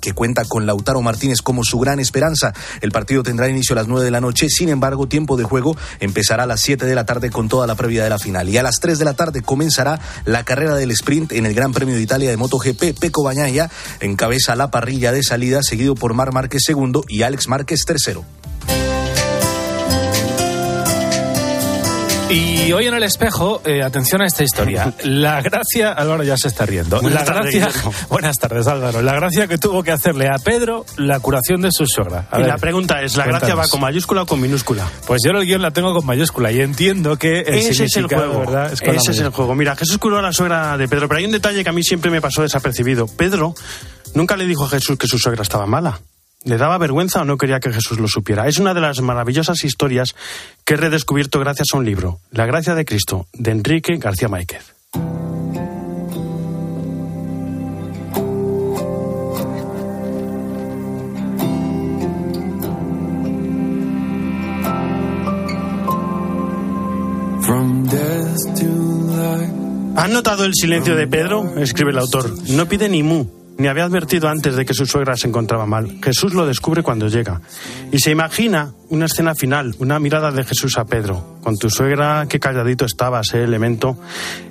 que cuenta con Lautaro Martínez como su gran esperanza. El partido tendrá inicio a las 9 de la noche, sin embargo, tiempo de juego empezará a las 7 de la tarde con toda la previa de la final. Y a las 3 de la tarde comenzará la carrera del sprint en el Gran Premio de Italia de MotoGP. Peco Bañaya encabeza la parrilla de salida, seguido por Mar Márquez segundo y Alex Márquez tercero. Y hoy en el espejo, eh, atención a esta historia. La gracia, Álvaro ya se está riendo. Buenas la tardes, gracia, buenas tardes, Álvaro. La gracia que tuvo que hacerle a Pedro la curación de su suegra. A y ver, la pregunta es, ¿la gracia va con mayúscula o con minúscula? Pues yo el guion la tengo con mayúscula y entiendo que el Ese es el juego. ¿verdad? Es Ese es el juego. Mira, Jesús curó a la suegra de Pedro, pero hay un detalle que a mí siempre me pasó desapercibido. Pedro nunca le dijo a Jesús que su suegra estaba mala. ¿Le daba vergüenza o no quería que Jesús lo supiera? Es una de las maravillosas historias que he redescubierto gracias a un libro, La gracia de Cristo, de Enrique García Máquez. ¿Han notado el silencio de Pedro? Escribe el autor. No pide ni mu, ni había advertido antes de que su suegra se encontraba mal. Jesús lo descubre cuando llega. Y se imagina una escena final, una mirada de Jesús a Pedro. Con tu suegra, qué calladito estabas, eh, elemento.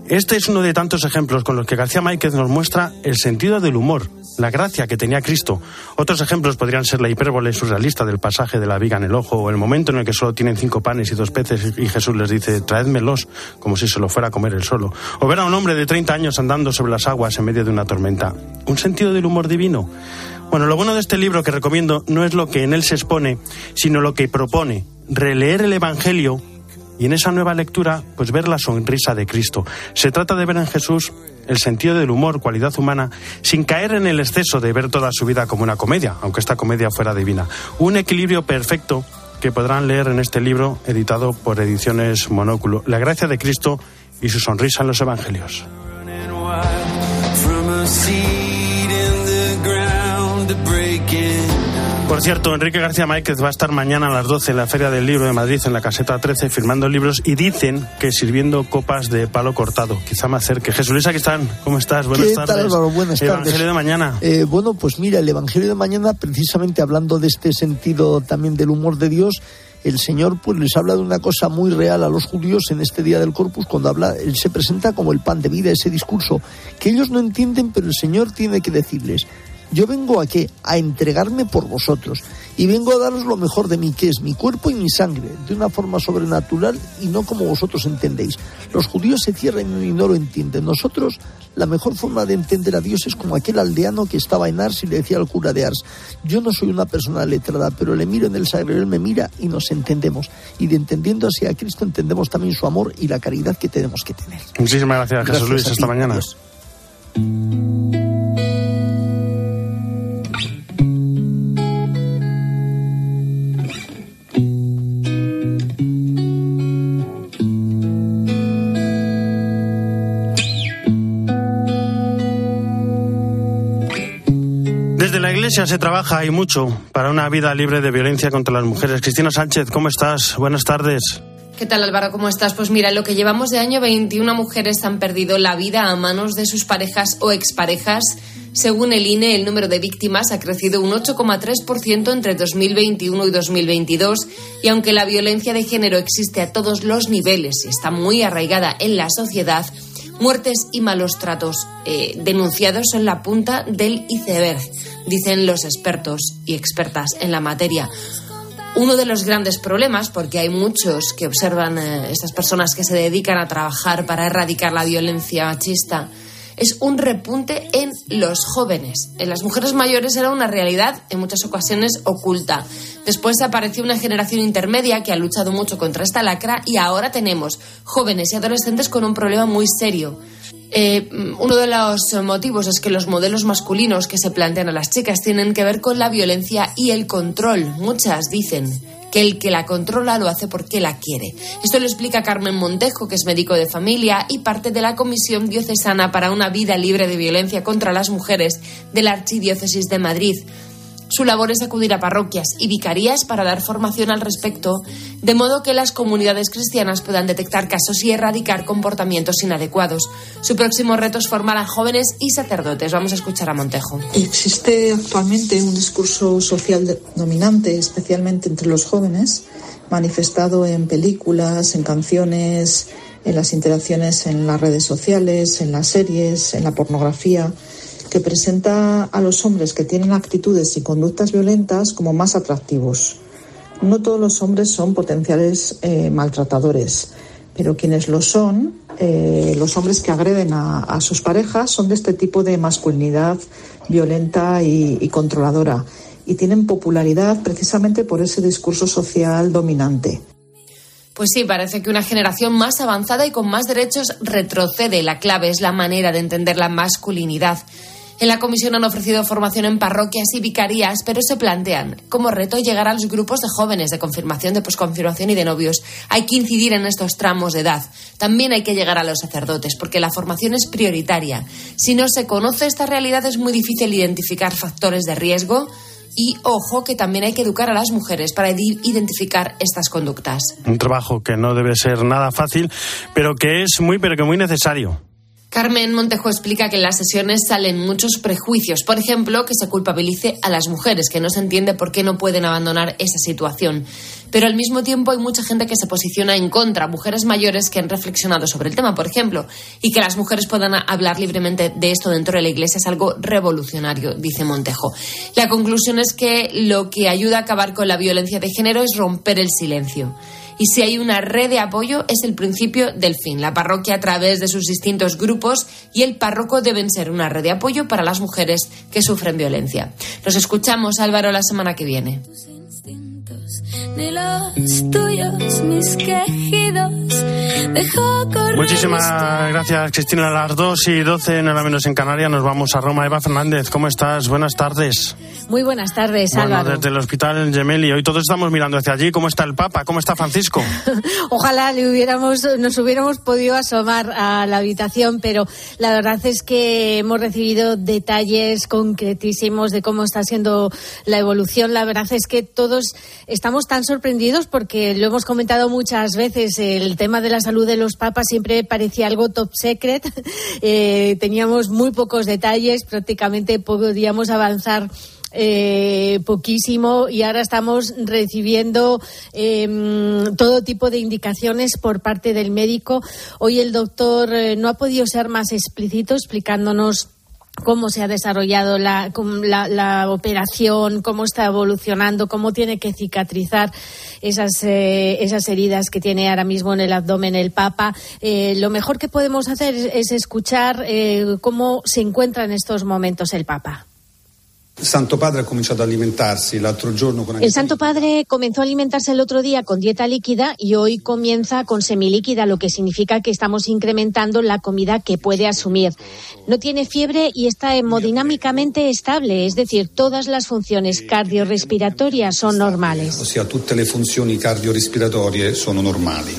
Este es uno de tantos ejemplos con los que García Máquez nos muestra el sentido del humor, la gracia que tenía Cristo. Otros ejemplos podrían ser la hipérbole surrealista del pasaje de la viga en el ojo o el momento en el que solo tienen cinco panes y dos peces y Jesús les dice, traédmelos, como si se lo fuera a comer él solo. O ver a un hombre de 30 años andando sobre las aguas en medio de una tormenta. ¿Un sentido del humor divino? Bueno, lo bueno de este libro que recomiendo no es lo que en él se expone, sino lo que propone, releer el Evangelio y en esa nueva lectura, pues ver la sonrisa de Cristo. Se trata de ver en Jesús el sentido del humor, cualidad humana, sin caer en el exceso de ver toda su vida como una comedia, aunque esta comedia fuera divina. Un equilibrio perfecto que podrán leer en este libro editado por Ediciones Monóculo. La gracia de Cristo y su sonrisa en los Evangelios. Por cierto, Enrique García Máquez va a estar mañana a las 12 en la Feria del Libro de Madrid, en la caseta 13, firmando libros y dicen que sirviendo copas de palo cortado. Quizá me acerque. Jesús Luis, aquí están. ¿Cómo estás? Buenas ¿Qué tardes. tal, Álvaro? Buenas tardes. Evangelio de mañana. Eh, bueno, pues mira, el Evangelio de mañana, precisamente hablando de este sentido también del humor de Dios, el Señor pues les habla de una cosa muy real a los judíos en este día del Corpus, cuando habla, Él se presenta como el pan de vida, ese discurso que ellos no entienden, pero el Señor tiene que decirles, yo vengo aquí a entregarme por vosotros y vengo a daros lo mejor de mí, que es mi cuerpo y mi sangre, de una forma sobrenatural y no como vosotros entendéis. Los judíos se cierran y no lo entienden. Nosotros, la mejor forma de entender a Dios es como aquel aldeano que estaba en Ars y le decía al cura de Ars, yo no soy una persona letrada, pero le miro en el sagrario, él me mira y nos entendemos. Y de entendiendo así a Cristo entendemos también su amor y la caridad que tenemos que tener. Muchísimas gracias, Jesús Luis. a Hasta mañana. Se trabaja y mucho para una vida libre de violencia contra las mujeres. Cristina Sánchez, ¿cómo estás? Buenas tardes. ¿Qué tal Álvaro? ¿Cómo estás? Pues mira, lo que llevamos de año, 21 mujeres han perdido la vida a manos de sus parejas o exparejas. Según el INE, el número de víctimas ha crecido un 8,3% entre 2021 y 2022 y aunque la violencia de género existe a todos los niveles y está muy arraigada en la sociedad, muertes y malos tratos eh, denunciados son la punta del iceberg, dicen los expertos y expertas en la materia. Uno de los grandes problemas, porque hay muchos que observan eh, estas personas que se dedican a trabajar para erradicar la violencia machista, es un repunte en los jóvenes. En las mujeres mayores era una realidad en muchas ocasiones oculta. Después apareció una generación intermedia que ha luchado mucho contra esta lacra y ahora tenemos jóvenes y adolescentes con un problema muy serio. Eh, uno de los motivos es que los modelos masculinos que se plantean a las chicas tienen que ver con la violencia y el control. Muchas dicen que el que la controla lo hace porque la quiere. Esto lo explica Carmen Montejo, que es médico de familia y parte de la Comisión Diocesana para una vida libre de violencia contra las mujeres de la Archidiócesis de Madrid. Su labor es acudir a parroquias y vicarías para dar formación al respecto, de modo que las comunidades cristianas puedan detectar casos y erradicar comportamientos inadecuados. Su próximo reto es formar a jóvenes y sacerdotes. Vamos a escuchar a Montejo. Existe actualmente un discurso social dominante, especialmente entre los jóvenes, manifestado en películas, en canciones, en las interacciones en las redes sociales, en las series, en la pornografía, que presenta a los hombres que tienen actitudes y conductas violentas como más atractivos. No todos los hombres son potenciales eh, maltratadores, pero quienes lo son, eh, los hombres que agreden a, sus parejas, son de este tipo de masculinidad violenta y controladora y tienen popularidad precisamente por ese discurso social dominante. Pues sí, parece que una generación más avanzada y con más derechos retrocede. La clave es la manera de entender la masculinidad. En la comisión han ofrecido formación en parroquias y vicarías, pero se plantean como reto llegar a los grupos de jóvenes de confirmación, de posconfirmación y de novios. Hay que incidir en estos tramos de edad. También hay que llegar a los sacerdotes, porque la formación es prioritaria. Si no se conoce esta realidad es muy difícil identificar factores de riesgo y ojo que también hay que educar a las mujeres para identificar estas conductas. Un trabajo que no debe ser nada fácil, pero que es muy, pero que muy necesario. Carmen Montejo explica que en las sesiones salen muchos prejuicios. Por ejemplo, que se culpabilice a las mujeres, que no se entiende por qué no pueden abandonar esa situación. Pero al mismo tiempo hay mucha gente que se posiciona en contra, mujeres mayores que han reflexionado sobre el tema, por ejemplo, y que las mujeres puedan hablar libremente de esto dentro de la Iglesia es algo revolucionario, dice Montejo. La conclusión es que lo que ayuda a acabar con la violencia de género es romper el silencio y si hay una red de apoyo es el principio del fin. La parroquia a través de sus distintos grupos y el párroco deben ser una red de apoyo para las mujeres que sufren violencia. Nos escuchamos, Álvaro, la semana que viene. Ni los tuyos, mis quejidos. Muchísimas gracias, Cristina. A las 2 y 12, nada menos en Canarias, nos vamos a Roma. Eva Fernández, ¿cómo estás? Buenas tardes. Muy buenas tardes, bueno, Álvaro. desde el Hospital Gemelli. Hoy todos estamos mirando hacia allí. ¿Cómo está el Papa? ¿Cómo está Francisco? Ojalá le hubiéramos, nos hubiéramos podido asomar a la habitación, pero la verdad es que hemos recibido detalles concretísimos de cómo está siendo la evolución. La verdad es que todos estamos tan sorprendidos porque lo hemos comentado muchas veces. El tema de la salud de los papas siempre parecía algo top secret. Eh, teníamos muy pocos detalles, prácticamente podíamos avanzar eh, poquísimo y ahora estamos recibiendo eh, todo tipo de indicaciones por parte del médico. Hoy el doctor eh, no ha podido ser más explícito explicándonos cómo se ha desarrollado la, operación, cómo está evolucionando, cómo tiene que cicatrizar esas, eh, esas heridas que tiene ahora mismo en el abdomen el Papa. Eh, lo mejor que podemos hacer es, es escuchar cómo se encuentra en estos momentos el Papa. El Santo Padre comenzó a alimentarse el otro día con dieta líquida y hoy comienza con semilíquida, lo que significa que estamos incrementando la comida que puede asumir. No tiene fiebre y está hemodinámicamente estable, es decir, todas las funciones cardiorrespiratorias son normales. O sea, tutte le funzioni cardiorespiratorie sono normali.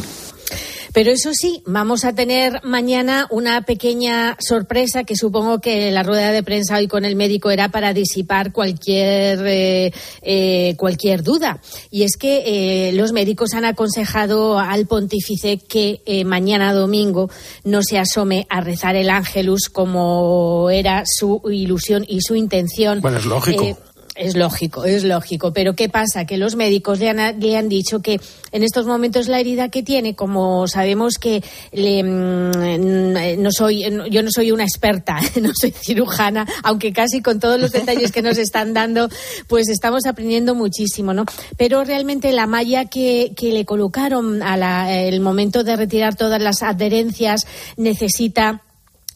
Pero eso sí, vamos a tener mañana una pequeña sorpresa que supongo que la rueda de prensa hoy con el médico era para disipar cualquier, eh, eh, cualquier duda. Y es que eh, los médicos han aconsejado al pontífice que mañana domingo no se asome a rezar el ángelus como era su ilusión y su intención. Bueno, es lógico. Es lógico, es lógico. Pero ¿qué pasa? Que los médicos le han, le han, dicho que en estos momentos la herida que tiene, como sabemos que le, no soy, yo no soy una experta, no soy cirujana, aunque casi con todos los detalles que nos están dando, pues estamos aprendiendo muchísimo, ¿no? Pero realmente la malla que, que le colocaron al momento de retirar todas las adherencias necesita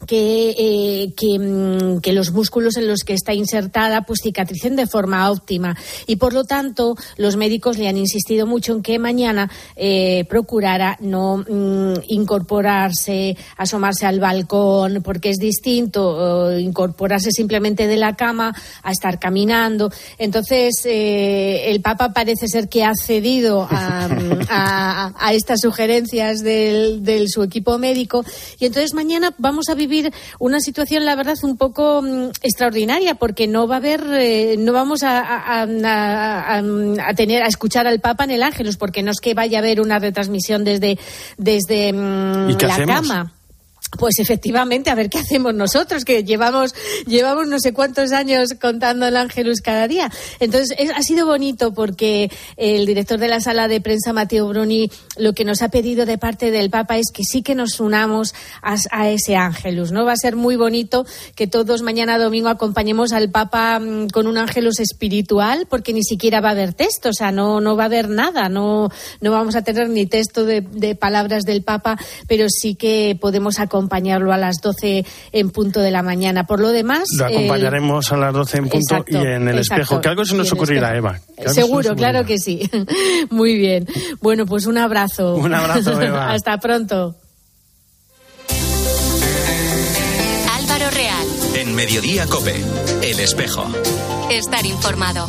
que, eh, que, que, los músculos en los que está insertada pues cicatricen de forma óptima. Y por lo tanto los médicos le han insistido mucho en que mañana eh, procurara no mm, incorporarse asomarse al balcón porque es distinto incorporarse simplemente de la cama a estar caminando. Entonces eh, el Papa parece ser que ha cedido a, a, a estas sugerencias del, del su equipo médico. Y entonces mañana vamos a vivir vivir una situación, la verdad, un poco mm, extraordinaria, porque no va a haber, eh, no vamos a, a- a- a- a tener, a escuchar al Papa en el Ángelus, porque no es que vaya a haber una retransmisión desde, desde mm, ¿Y qué la hacemos? cama. Pues efectivamente, a ver qué hacemos nosotros, que llevamos, llevamos no sé cuántos años contando el Ángelus cada día. Entonces, es- ha sido bonito porque el director de la sala de prensa, Mateo Bruni, lo que nos ha pedido de parte del Papa es que sí que nos unamos a, ese Ángelus, ¿no? Va a ser muy bonito que todos mañana domingo acompañemos al Papa mm, con un Ángelus espiritual, porque ni siquiera va a haber texto, o sea, no, no va a haber nada, no, no vamos a tener ni texto de, de palabras del Papa, pero sí que podemos acompañarlo a las 12 en punto de la mañana. Por lo demás. Lo el- acompañaremos a las 12 en punto Exacto, y en el exacto, espejo. Que algo se nos ocurrirá, espejo. Eva. Seguro, claro que sí. Muy bien. Bueno, pues un abrazo. Un abrazo, Eva. Hasta pronto. Álvaro Real. En Mediodía Cope, El Espejo. Estar informado.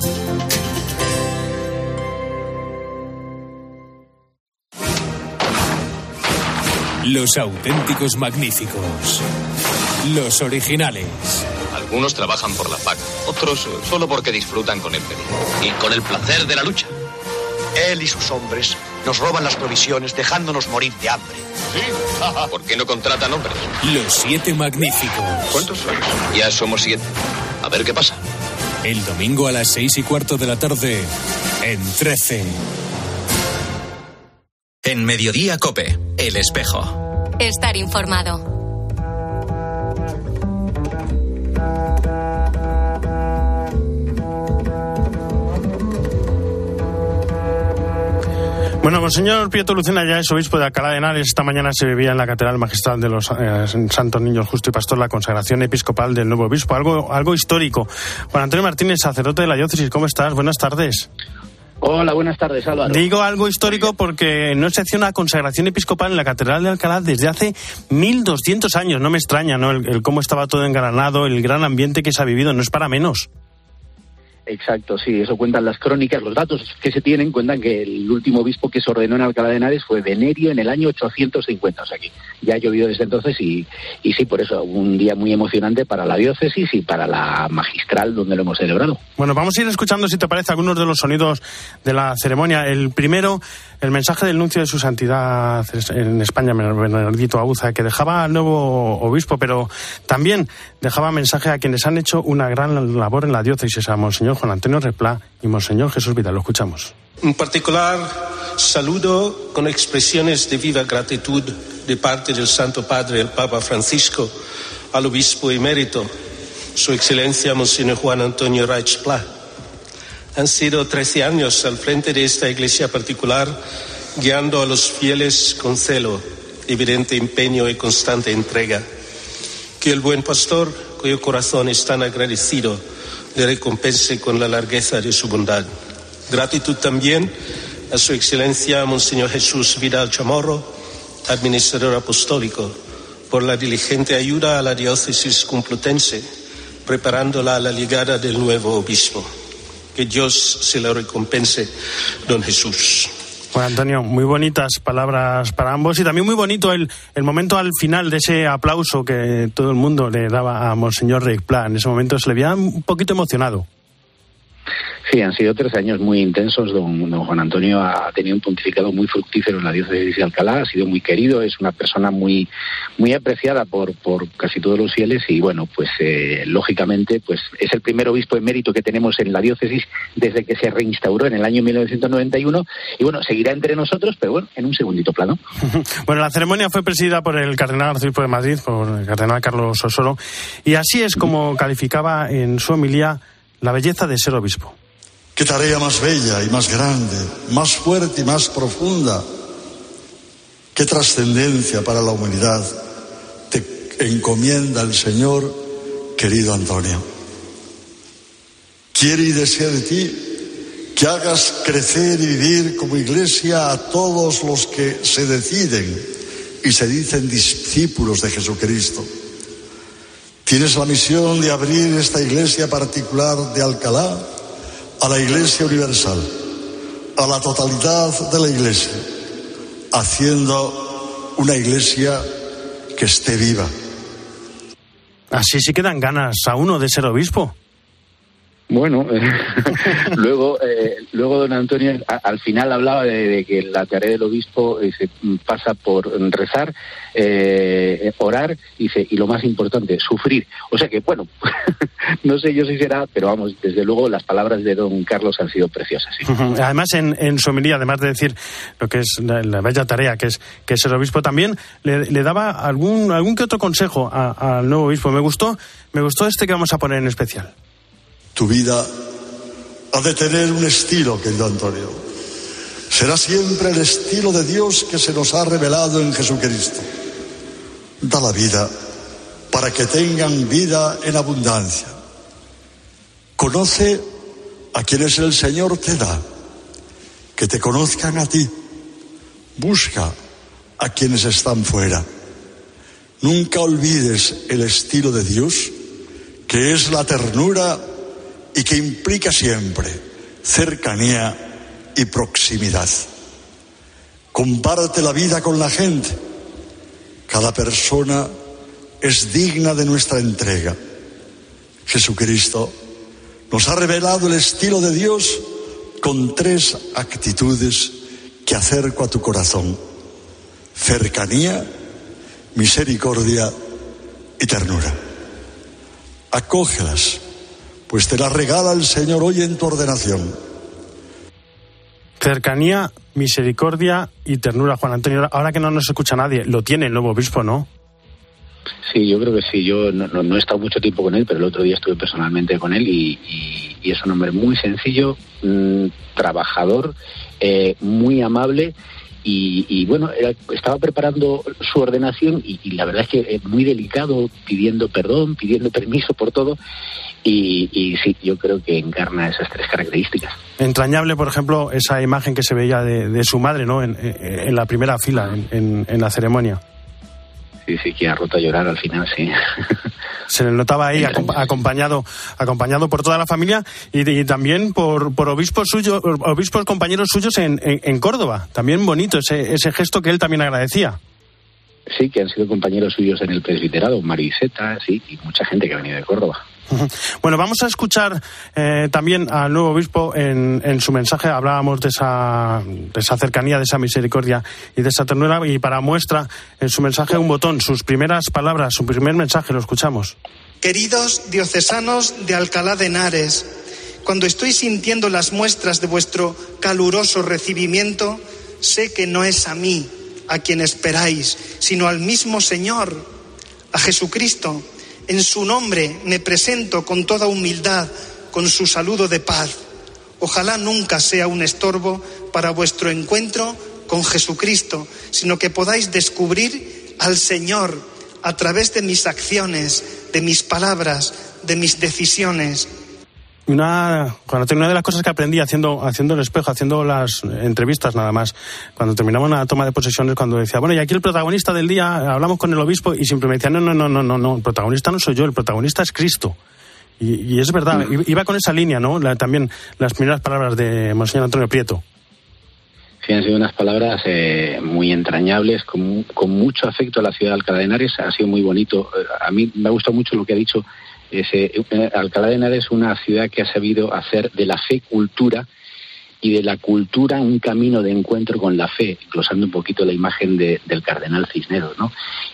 Los auténticos magníficos. Los originales. Algunos trabajan por la paga, otros eh, solo porque disfrutan con el peligro y con el placer de la lucha. Él y sus hombres nos roban las provisiones dejándonos morir de hambre. ¿Sí? ¿Por qué no contratan hombres? Los siete magníficos. ¿Cuántos sois? Ya somos siete. A ver qué pasa. El domingo a las seis y cuarto de la tarde en 13. En Mediodía Cope, El Espejo. Estar informado. Bueno, Monseñor Prieto Lucena ya es obispo de Alcalá de Henares. Esta mañana se vivía en la Catedral Magistral de los eh, Santos Niños Justo y Pastor la consagración episcopal del nuevo obispo. Algo, algo histórico. Juan Antonio Martínez, sacerdote de la diócesis, ¿cómo estás? Buenas tardes. Hola, buenas tardes, Álvaro. Digo algo histórico porque no se hacía una consagración episcopal en la Catedral de Alcalá desde hace 1200 años. No me extraña, ¿no? El, el cómo estaba todo engranado, el gran ambiente que se ha vivido. No es para menos. Exacto, sí, eso cuentan las crónicas. Los datos que se tienen cuentan que el último obispo que se ordenó en Alcalá de Henares fue Venerio en el año 850. O sea que ya ha llovido desde entonces y, y sí, por eso, un día muy emocionante para la diócesis y para la magistral donde lo hemos celebrado. Bueno, vamos a ir escuchando, si te parece, algunos de los sonidos de la ceremonia. El primero, el mensaje del nuncio de su santidad en España, Bernardito Auza, que dejaba al nuevo obispo, pero también dejaba mensaje a quienes han hecho una gran labor en la diócesis, a Monseñor Juan Antonio Replá y Monseñor Jesús Vidal. Lo escuchamos. Un particular saludo con expresiones de viva gratitud de parte del Santo Padre, el Papa Francisco, al obispo emérito, Su Excelencia Monseñor Juan Antonio Reich Pla. Han sido 13 años al frente de esta iglesia particular, guiando a los fieles con celo, evidente empeño y constante entrega. Que el buen pastor, cuyo corazón es tan agradecido, le recompense con la largueza de su bondad. Gratitud también a Su Excelencia Monseñor Jesús Vidal Chamorro, administrador apostólico, por la diligente ayuda a la diócesis complutense, preparándola a la llegada del nuevo obispo. Que Dios se lo recompense, don Jesús. Juan Antonio, muy bonitas palabras para ambos y también muy bonito el, el momento al final de ese aplauso que todo el mundo le daba a Monseñor Reicplá. En ese momento se le veía un poquito emocionado. Sí, han sido tres años muy intensos. Don, don, Juan Antonio ha tenido un pontificado muy fructífero en la diócesis de Alcalá, ha sido muy querido, es una persona muy muy apreciada por, por casi todos los fieles y bueno, pues eh, lógicamente pues es el primer obispo emérito que tenemos en la diócesis desde que se reinstauró en el año 1991 y bueno, seguirá entre nosotros, pero bueno, en un segundito plano. bueno, la ceremonia fue presidida por el cardenal arzobispo de Madrid, por el cardenal Carlos Osoro, y así es como calificaba en su homilía la belleza de ser obispo. Qué tarea más bella y más grande, más fuerte y más profunda. Qué trascendencia para la humanidad te encomienda el Señor, querido Antonio. Quiere y desea de ti que hagas crecer y vivir como iglesia a todos los que se deciden y se dicen discípulos de Jesucristo. Tienes la misión de abrir esta iglesia particular de Alcalá a la Iglesia Universal, a la totalidad de la Iglesia, haciendo una Iglesia que esté viva, Así sí quedan ganas a uno de ser obispo. Bueno, luego, eh, luego don Antonio al final hablaba de, que la tarea del obispo eh, se pasa por rezar, eh, orar dice, y lo más importante, sufrir. O sea que, bueno, no sé yo si será, pero vamos, desde luego las palabras de don Carlos han sido preciosas. Además, en, su homilía, además de decir lo que es la, la bella tarea que es, que es ser obispo, también le, le daba algún, algún que otro consejo al nuevo obispo. Me gustó, me gustó este que vamos a poner en especial. Tu vida ha de tener un estilo, querido Antonio. Será siempre el estilo de Dios que se nos ha revelado en Jesucristo. Da la vida para que tengan vida en abundancia. Conoce a quienes el Señor te da, que te conozcan a ti. Busca a quienes están fuera. Nunca olvides el estilo de Dios, que es la ternura y que implica siempre cercanía y proximidad. Comparte la vida con la gente. Cada persona es digna de nuestra entrega. Jesucristo nos ha revelado el estilo de Dios con tres actitudes que acerco a tu corazón. Cercanía, misericordia y ternura. Acógelas, pues te las regala el Señor hoy en tu ordenación. Cercanía, misericordia y ternura, Juan Antonio. Ahora que no nos escucha nadie, lo tiene el nuevo obispo, ¿no? Sí, yo creo que sí. Yo no, no- no he estado mucho tiempo con él, pero el otro día estuve personalmente con él y, y- y es un hombre muy sencillo, mm, trabajador, eh, muy amable. Y, y, bueno, estaba preparando su ordenación y, la verdad es que eh, muy delicado, pidiendo perdón, pidiendo permiso por todo. Y, sí, yo creo que encarna esas tres características. Entrañable, por ejemplo, esa imagen que se veía de, de su madre, ¿no? En, la primera fila, en la ceremonia. Sí, sí, que ha roto a llorar al final, sí. Se le notaba ahí acompa- acompañado, acompañado por toda la familia y, y también por, por obispos suyos, obispos compañeros suyos en, en- en Córdoba. También bonito ese, ese gesto que él también agradecía. Sí, que han sido compañeros suyos en el presbiterado, Mariseta, sí, y mucha gente que ha venido de Córdoba. Bueno, vamos a escuchar eh, también al nuevo obispo en, en su mensaje. Hablábamos de esa, de esa cercanía, de esa misericordia y de esa ternura. Y para muestra, en su mensaje, un botón, sus primeras palabras, su primer mensaje, lo escuchamos. Queridos diocesanos de Alcalá de Henares, cuando estoy sintiendo las muestras de vuestro caluroso recibimiento, sé que no es a mí a quien esperáis, sino al mismo Señor, a Jesucristo. En su nombre me presento con toda humildad, con su saludo de paz. Ojalá nunca sea un estorbo para vuestro encuentro con Jesucristo, sino que podáis descubrir al Señor a través de mis acciones, de mis palabras, de mis decisiones. Una, cuando terminé de las cosas que aprendí haciendo, haciendo el espejo, haciendo las entrevistas nada más, cuando terminaba una toma de posesiones, cuando decía, bueno, y aquí el protagonista del día, hablamos con el obispo y siempre me decía, no, no, no, no, no, no, el protagonista no soy yo, el protagonista es Cristo. Y, y es verdad, i- iba con esa línea, ¿no? La- también las primeras palabras de Monseñor Antonio Prieto. Sí, han sido unas palabras eh, muy entrañables, con, con mucho afecto a la ciudad de Alcalá de Henares. Ha sido muy bonito. Eh, A mí me ha gustado mucho lo que ha dicho. Eh, Alcalá de Henares es una ciudad que ha sabido hacer de la fe cultura y de la cultura un camino de encuentro con la fe, glosando un poquito la imagen de- del cardenal Cisneros, ¿no?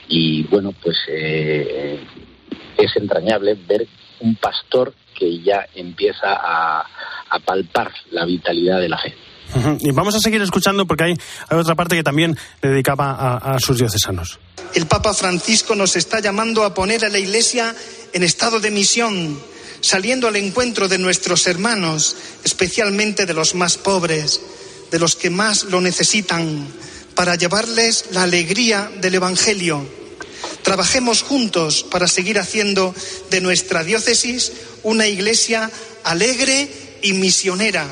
Y bueno, pues eh, es entrañable ver un pastor que ya empieza a palpar la vitalidad de la fe. Y vamos a seguir escuchando porque hay, otra parte que también le dedicaba a sus diocesanos. El Papa Francisco nos está llamando a poner a la Iglesia en estado de misión, saliendo al encuentro de nuestros hermanos, especialmente de los más pobres, de los que más lo necesitan, para llevarles la alegría del Evangelio. Trabajemos juntos para seguir haciendo de nuestra diócesis una iglesia alegre y misionera.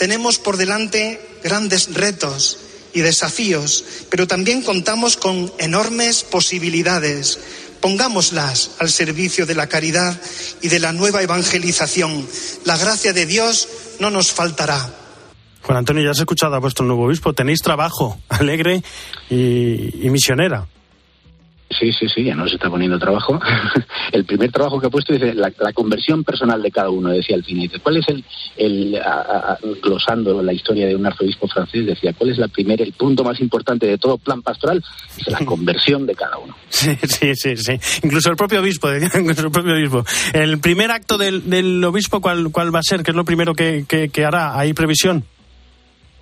Tenemos por delante grandes retos y desafíos, pero también contamos con enormes posibilidades. Pongámoslas al servicio de la caridad y de la nueva evangelización. La gracia de Dios no nos faltará. Juan Antonio, ya has escuchado a vuestro nuevo obispo. Tenéis trabajo alegre y, y misionera. Sí, sí, sí, ya no se está poniendo trabajo. el primer trabajo que ha puesto dice la, la conversión personal de cada uno, decía al final. Dice, ¿cuál es el, el a- a- glosando la historia de un arzobispo francés, decía, ¿cuál es la primer, el punto más importante de todo plan pastoral? Dice, la conversión de cada uno. Sí, sí, sí, sí. Incluso el propio obispo, incluso el propio obispo. El primer acto del, del obispo, ¿cuál, ¿cuál va a ser? ¿Qué es lo primero que, que- que hará? ¿Hay previsión?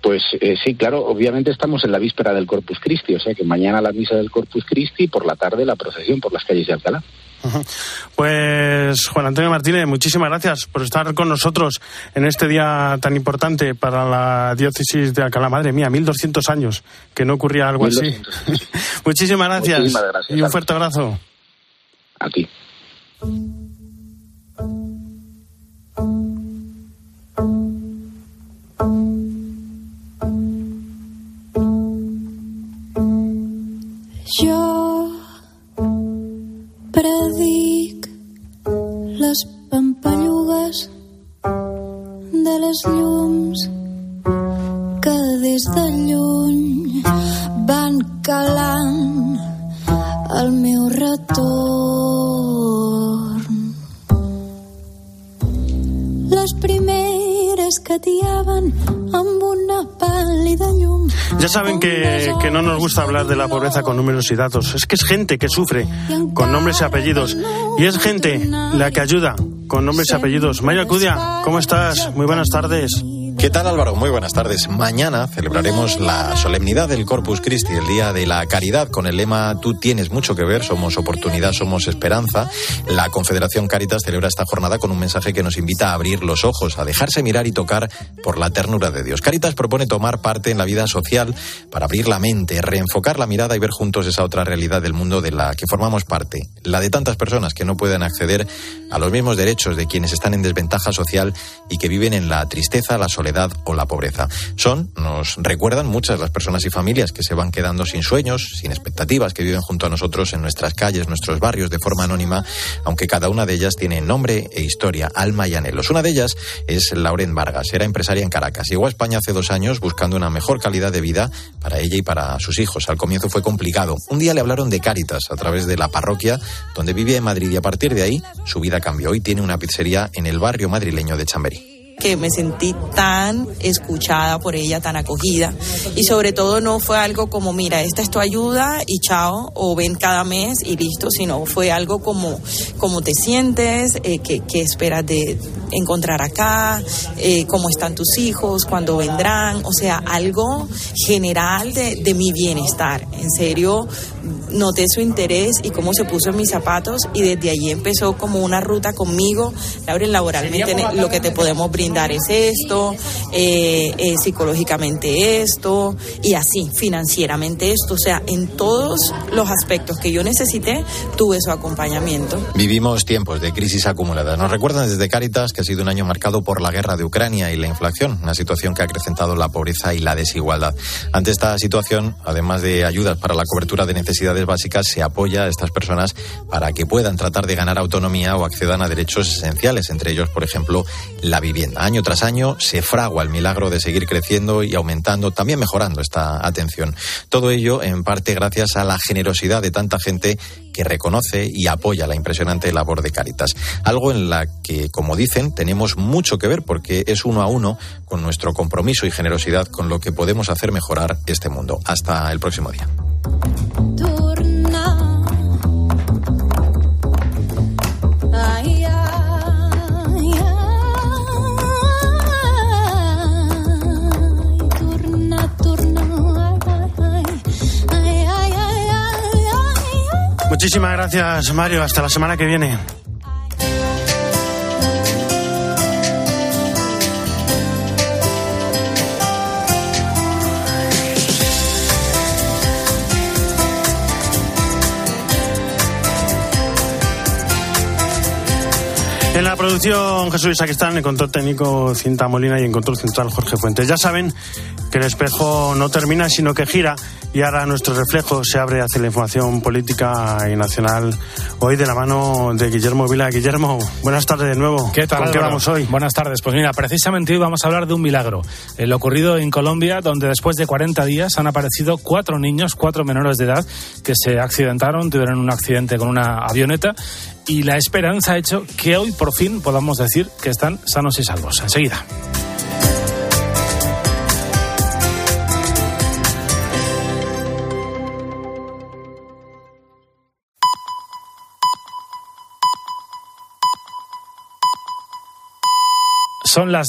Pues eh, sí, claro, obviamente estamos en la víspera del Corpus Christi, o sea que mañana la misa del Corpus Christi y por la tarde la procesión por las calles de Alcalá. Pues Juan Antonio Martínez, muchísimas gracias por estar con nosotros en este día tan importante para la diócesis de Alcalá. Madre mía, 1200 años que no ocurría algo así. 1200 muchísimas gracias. Muchísimas gracias, y un fuerte abrazo. A ti. Saben que, que no nos gusta hablar de la pobreza con números y datos. Es que es gente que sufre con nombres y apellidos. Y es gente la que ayuda con nombres y apellidos. Mario Acudia, ¿cómo estás? Muy buenas tardes. ¿Qué tal Álvaro? Muy buenas tardes. Mañana celebraremos la solemnidad del Corpus Christi, el Día de la Caridad, con el lema Tú tienes mucho que ver, somos oportunidad, somos esperanza. La Confederación Caritas celebra esta jornada con un mensaje que nos invita a abrir los ojos, a dejarse mirar y tocar por la ternura de Dios. Caritas propone tomar parte en la vida social para abrir la mente, reenfocar la mirada y ver juntos esa otra realidad del mundo de la que formamos parte, la de tantas personas que no pueden acceder a los mismos derechos de quienes están en desventaja social y que viven en la tristeza, la soledad o la pobreza. Son, nos recuerdan muchas las personas y familias que se van quedando sin sueños, sin expectativas, que viven junto a nosotros en nuestras calles, nuestros barrios de forma anónima, aunque cada una de ellas tiene nombre e historia, alma y anhelos. Una de ellas es Lauren Vargas, era empresaria en Caracas. Llegó a España hace dos años buscando una mejor calidad de vida para ella y para sus hijos. Al comienzo fue complicado. Un día le hablaron de Cáritas a través de la parroquia donde vivía en Madrid y a partir de ahí su vida cambió. Hoy tiene una pizzería en el barrio madrileño de Chamberí. Que me sentí tan escuchada por ella, tan acogida. Y sobre todo no fue algo como, mira, esta es tu ayuda y chao, o ven cada mes y listo, sino fue algo como, como te sientes, eh, qué, esperas de encontrar acá, eh, cómo están tus hijos, cuándo vendrán, o sea, algo general de, de mi bienestar. En serio, noté su interés y cómo se puso en mis zapatos y desde allí empezó como una ruta conmigo. Lauren, laboralmente lo que te podemos brindar es esto, eh, eh, psicológicamente esto y así, financieramente esto. O sea, en todos los aspectos que yo necesité, tuve su acompañamiento. Vivimos tiempos de crisis acumuladas. Nos recuerdan desde Cáritas que ha sido un año marcado por la guerra de Ucrania y la inflación, una situación que ha acrecentado la pobreza y la desigualdad. Ante esta situación, además de ayudas para la cobertura de necesidades básicas, se apoya a estas personas para que puedan tratar de ganar autonomía o accedan a derechos esenciales, entre ellos, por ejemplo, la vivienda. Año tras año se fragua el milagro de seguir creciendo y aumentando, también mejorando esta atención. Todo ello, en parte, gracias a la generosidad de tanta gente que reconoce y apoya la impresionante labor de Cáritas. Algo en la que, como dicen, tenemos mucho que ver porque es uno a uno con nuestro compromiso y generosidad con lo que podemos hacer mejorar este mundo. Hasta el próximo día. Muchísimas gracias, Mario. Hasta la semana que viene. En la producción Jesús Saquistán, en control técnico Cinta Molina y en control central Jorge Fuentes. Ya saben que el espejo no termina sino que gira y ahora nuestro reflejo se abre hacia la información política y nacional hoy de la mano de Guillermo Vila. Guillermo, buenas tardes de nuevo. ¿Qué tal? ¿Con qué vamos hoy? Buenas tardes. Pues mira, precisamente hoy vamos a hablar de un milagro. Eh, lo ocurrido en Colombia, donde después de 40 días han aparecido cuatro niños, cuatro menores de edad, que se accidentaron, tuvieron un accidente con una avioneta y la esperanza ha hecho que hoy por fin podamos decir que están sanos y salvos. Enseguida. Son las